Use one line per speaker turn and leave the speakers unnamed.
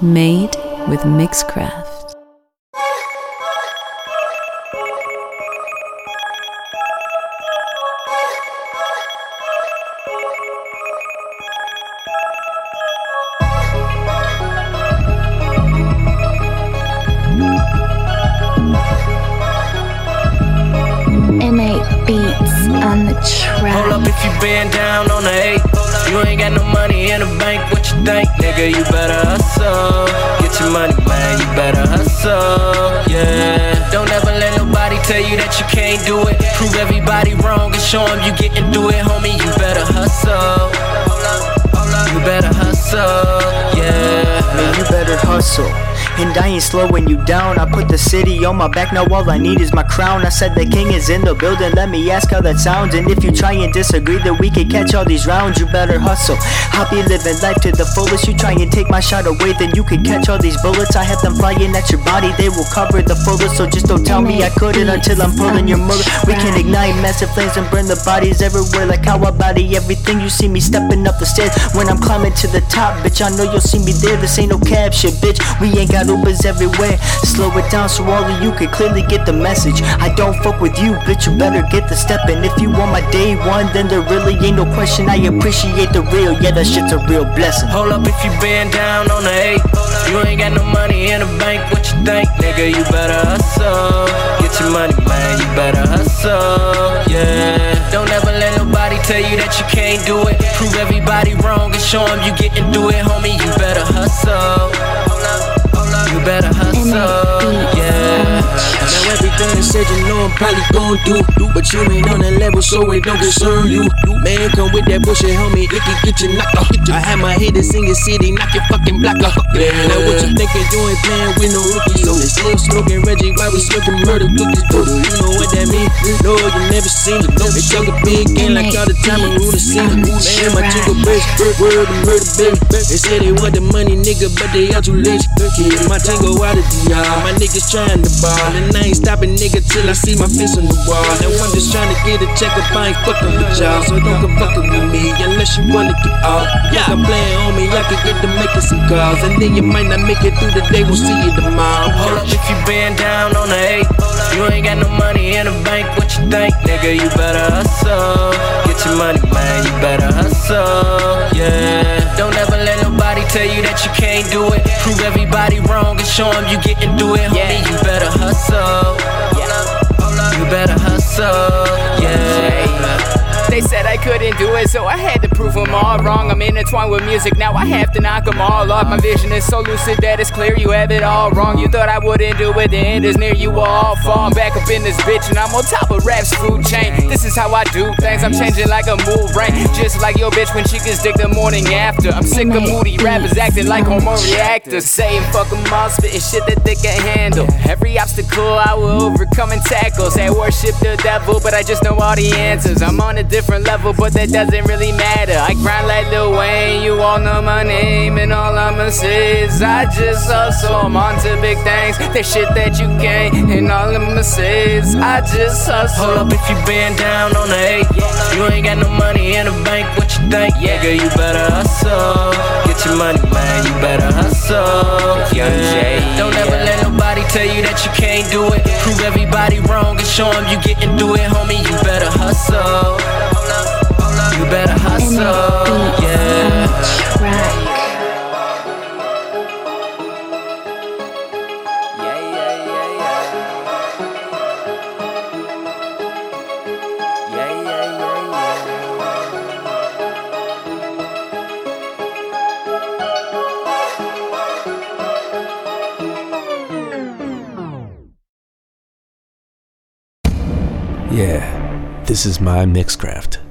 Made with Mixcraft.
M8 beats on the track.
Hold up if you been down on the eight. You ain't got no money in the bank, what you think? Nigga, you better hustle. Get your money, man, you better hustle. Yeah. Don't ever let nobody tell you that you can't do it. Prove everybody wrong and show them you getting through it, homie. You better hustle. You better hustle. Yeah.
Man, you better hustle. And I ain't slowing you down. I put the city on my back, now all I need is my crown. I said the king is in the building, let me ask how that sounds. And if you try and disagree, then we can catch all these rounds. You better hustle. I'll be living life to the fullest. You try and take my shot away, then you can catch all these bullets. I have them flying at your body, they will cover the fullest. So just don't tell me I couldn't until I'm pulling your mother. We can ignite massive flames and burn the bodies everywhere like how I body everything. You see me stepping up the stairs when I'm climbing to the top, bitch. I know you'll see me there. This ain't no cab shit, bitch. We ain't got Ubers everywhere. Slow it down so all of you can clearly get the message. I don't fuck with you, bitch. You better get the step. And if you want my day one, then there really ain't no question. I appreciate the real, yeah, that shit's a real blessing.
Hold up if you been down on the eight. You ain't got no money in the bank, what you think? Nigga, you better hustle. Get your money, man, you better hustle. Yeah. Don't ever let nobody tell you that you can't do it. Prove everybody wrong and show them you getting through it, homie. You better hustle. You better hustle. Yeah.
Now everything I said you know I'm probably gon' do But you ain't on that level so it don't concern you. Man come with that bullshit homie, it can get you knocked off. I had my haters in your city, knock your fucking block off. Yeah. Now what you thinking? You ain't playing with no rookies. So still smoking Reggie while we smoking murder cookies You know what that mean? No, you never seen it They talk a big game like all the time and rule the scene. Man, my chick bitch, word to murder baby. They say they want the money nigga, but they all too late. Yeah, my tango out of DR, my niggas trying to ball And I ain't stopping nigga till I see my face on the wall. Now I'm just trying to get a check up, I ain't fucking with y'all So don't come fucking with me unless you wanna get off. Yeah, I'm playing on me, I could get to making some calls And then you might not make it through the day, we'll see you tomorrow.
Hold up if you been down on the eight. You ain't got no money in the bank, what you think? Nigga, you better hustle. Get your money, man, you better hustle. Yeah. Don't ever let nobody tell you that you can't do it. Prove everybody wrong and show them you getting through it, homie. You better hustle. You better hustle. Yeah.
They said I couldn't do it, so I had to prove them all wrong. I'm intertwined with music, now I have to knock them all off. My vision is so lucid that it's clear you have it all wrong. You thought I wouldn't do it, the end is near, you all fall. Back up in this bitch, and I'm on top of rap's food chain. This is how I do things, I'm changing like a mood ring. Just like your bitch when she gets dick the morning after. I'm sick of moody rappers acting like hormone reactors. Saying fuck them spitting shit that they can handle. Every obstacle I will overcome and tackle. Say worship the devil, but I just know all the answers. I'm on a different level, but that doesn't really matter. I grind like Lil Wayne, you all know my name, and all I'ma say is I just hustle. I'm on to big things, that shit that you can't, and all I'ma say is I just hustle.
Hold up if you been down on the eight. You ain't got no money in the bank, what you think? Nigga, you better hustle. Get your money, man, you better hustle. Yeah. Don't ever let nobody tell you that you can't do it. Prove everybody wrong and show them you getting through it, homie. You better hustle.
Yeah, this is my Mixcraft.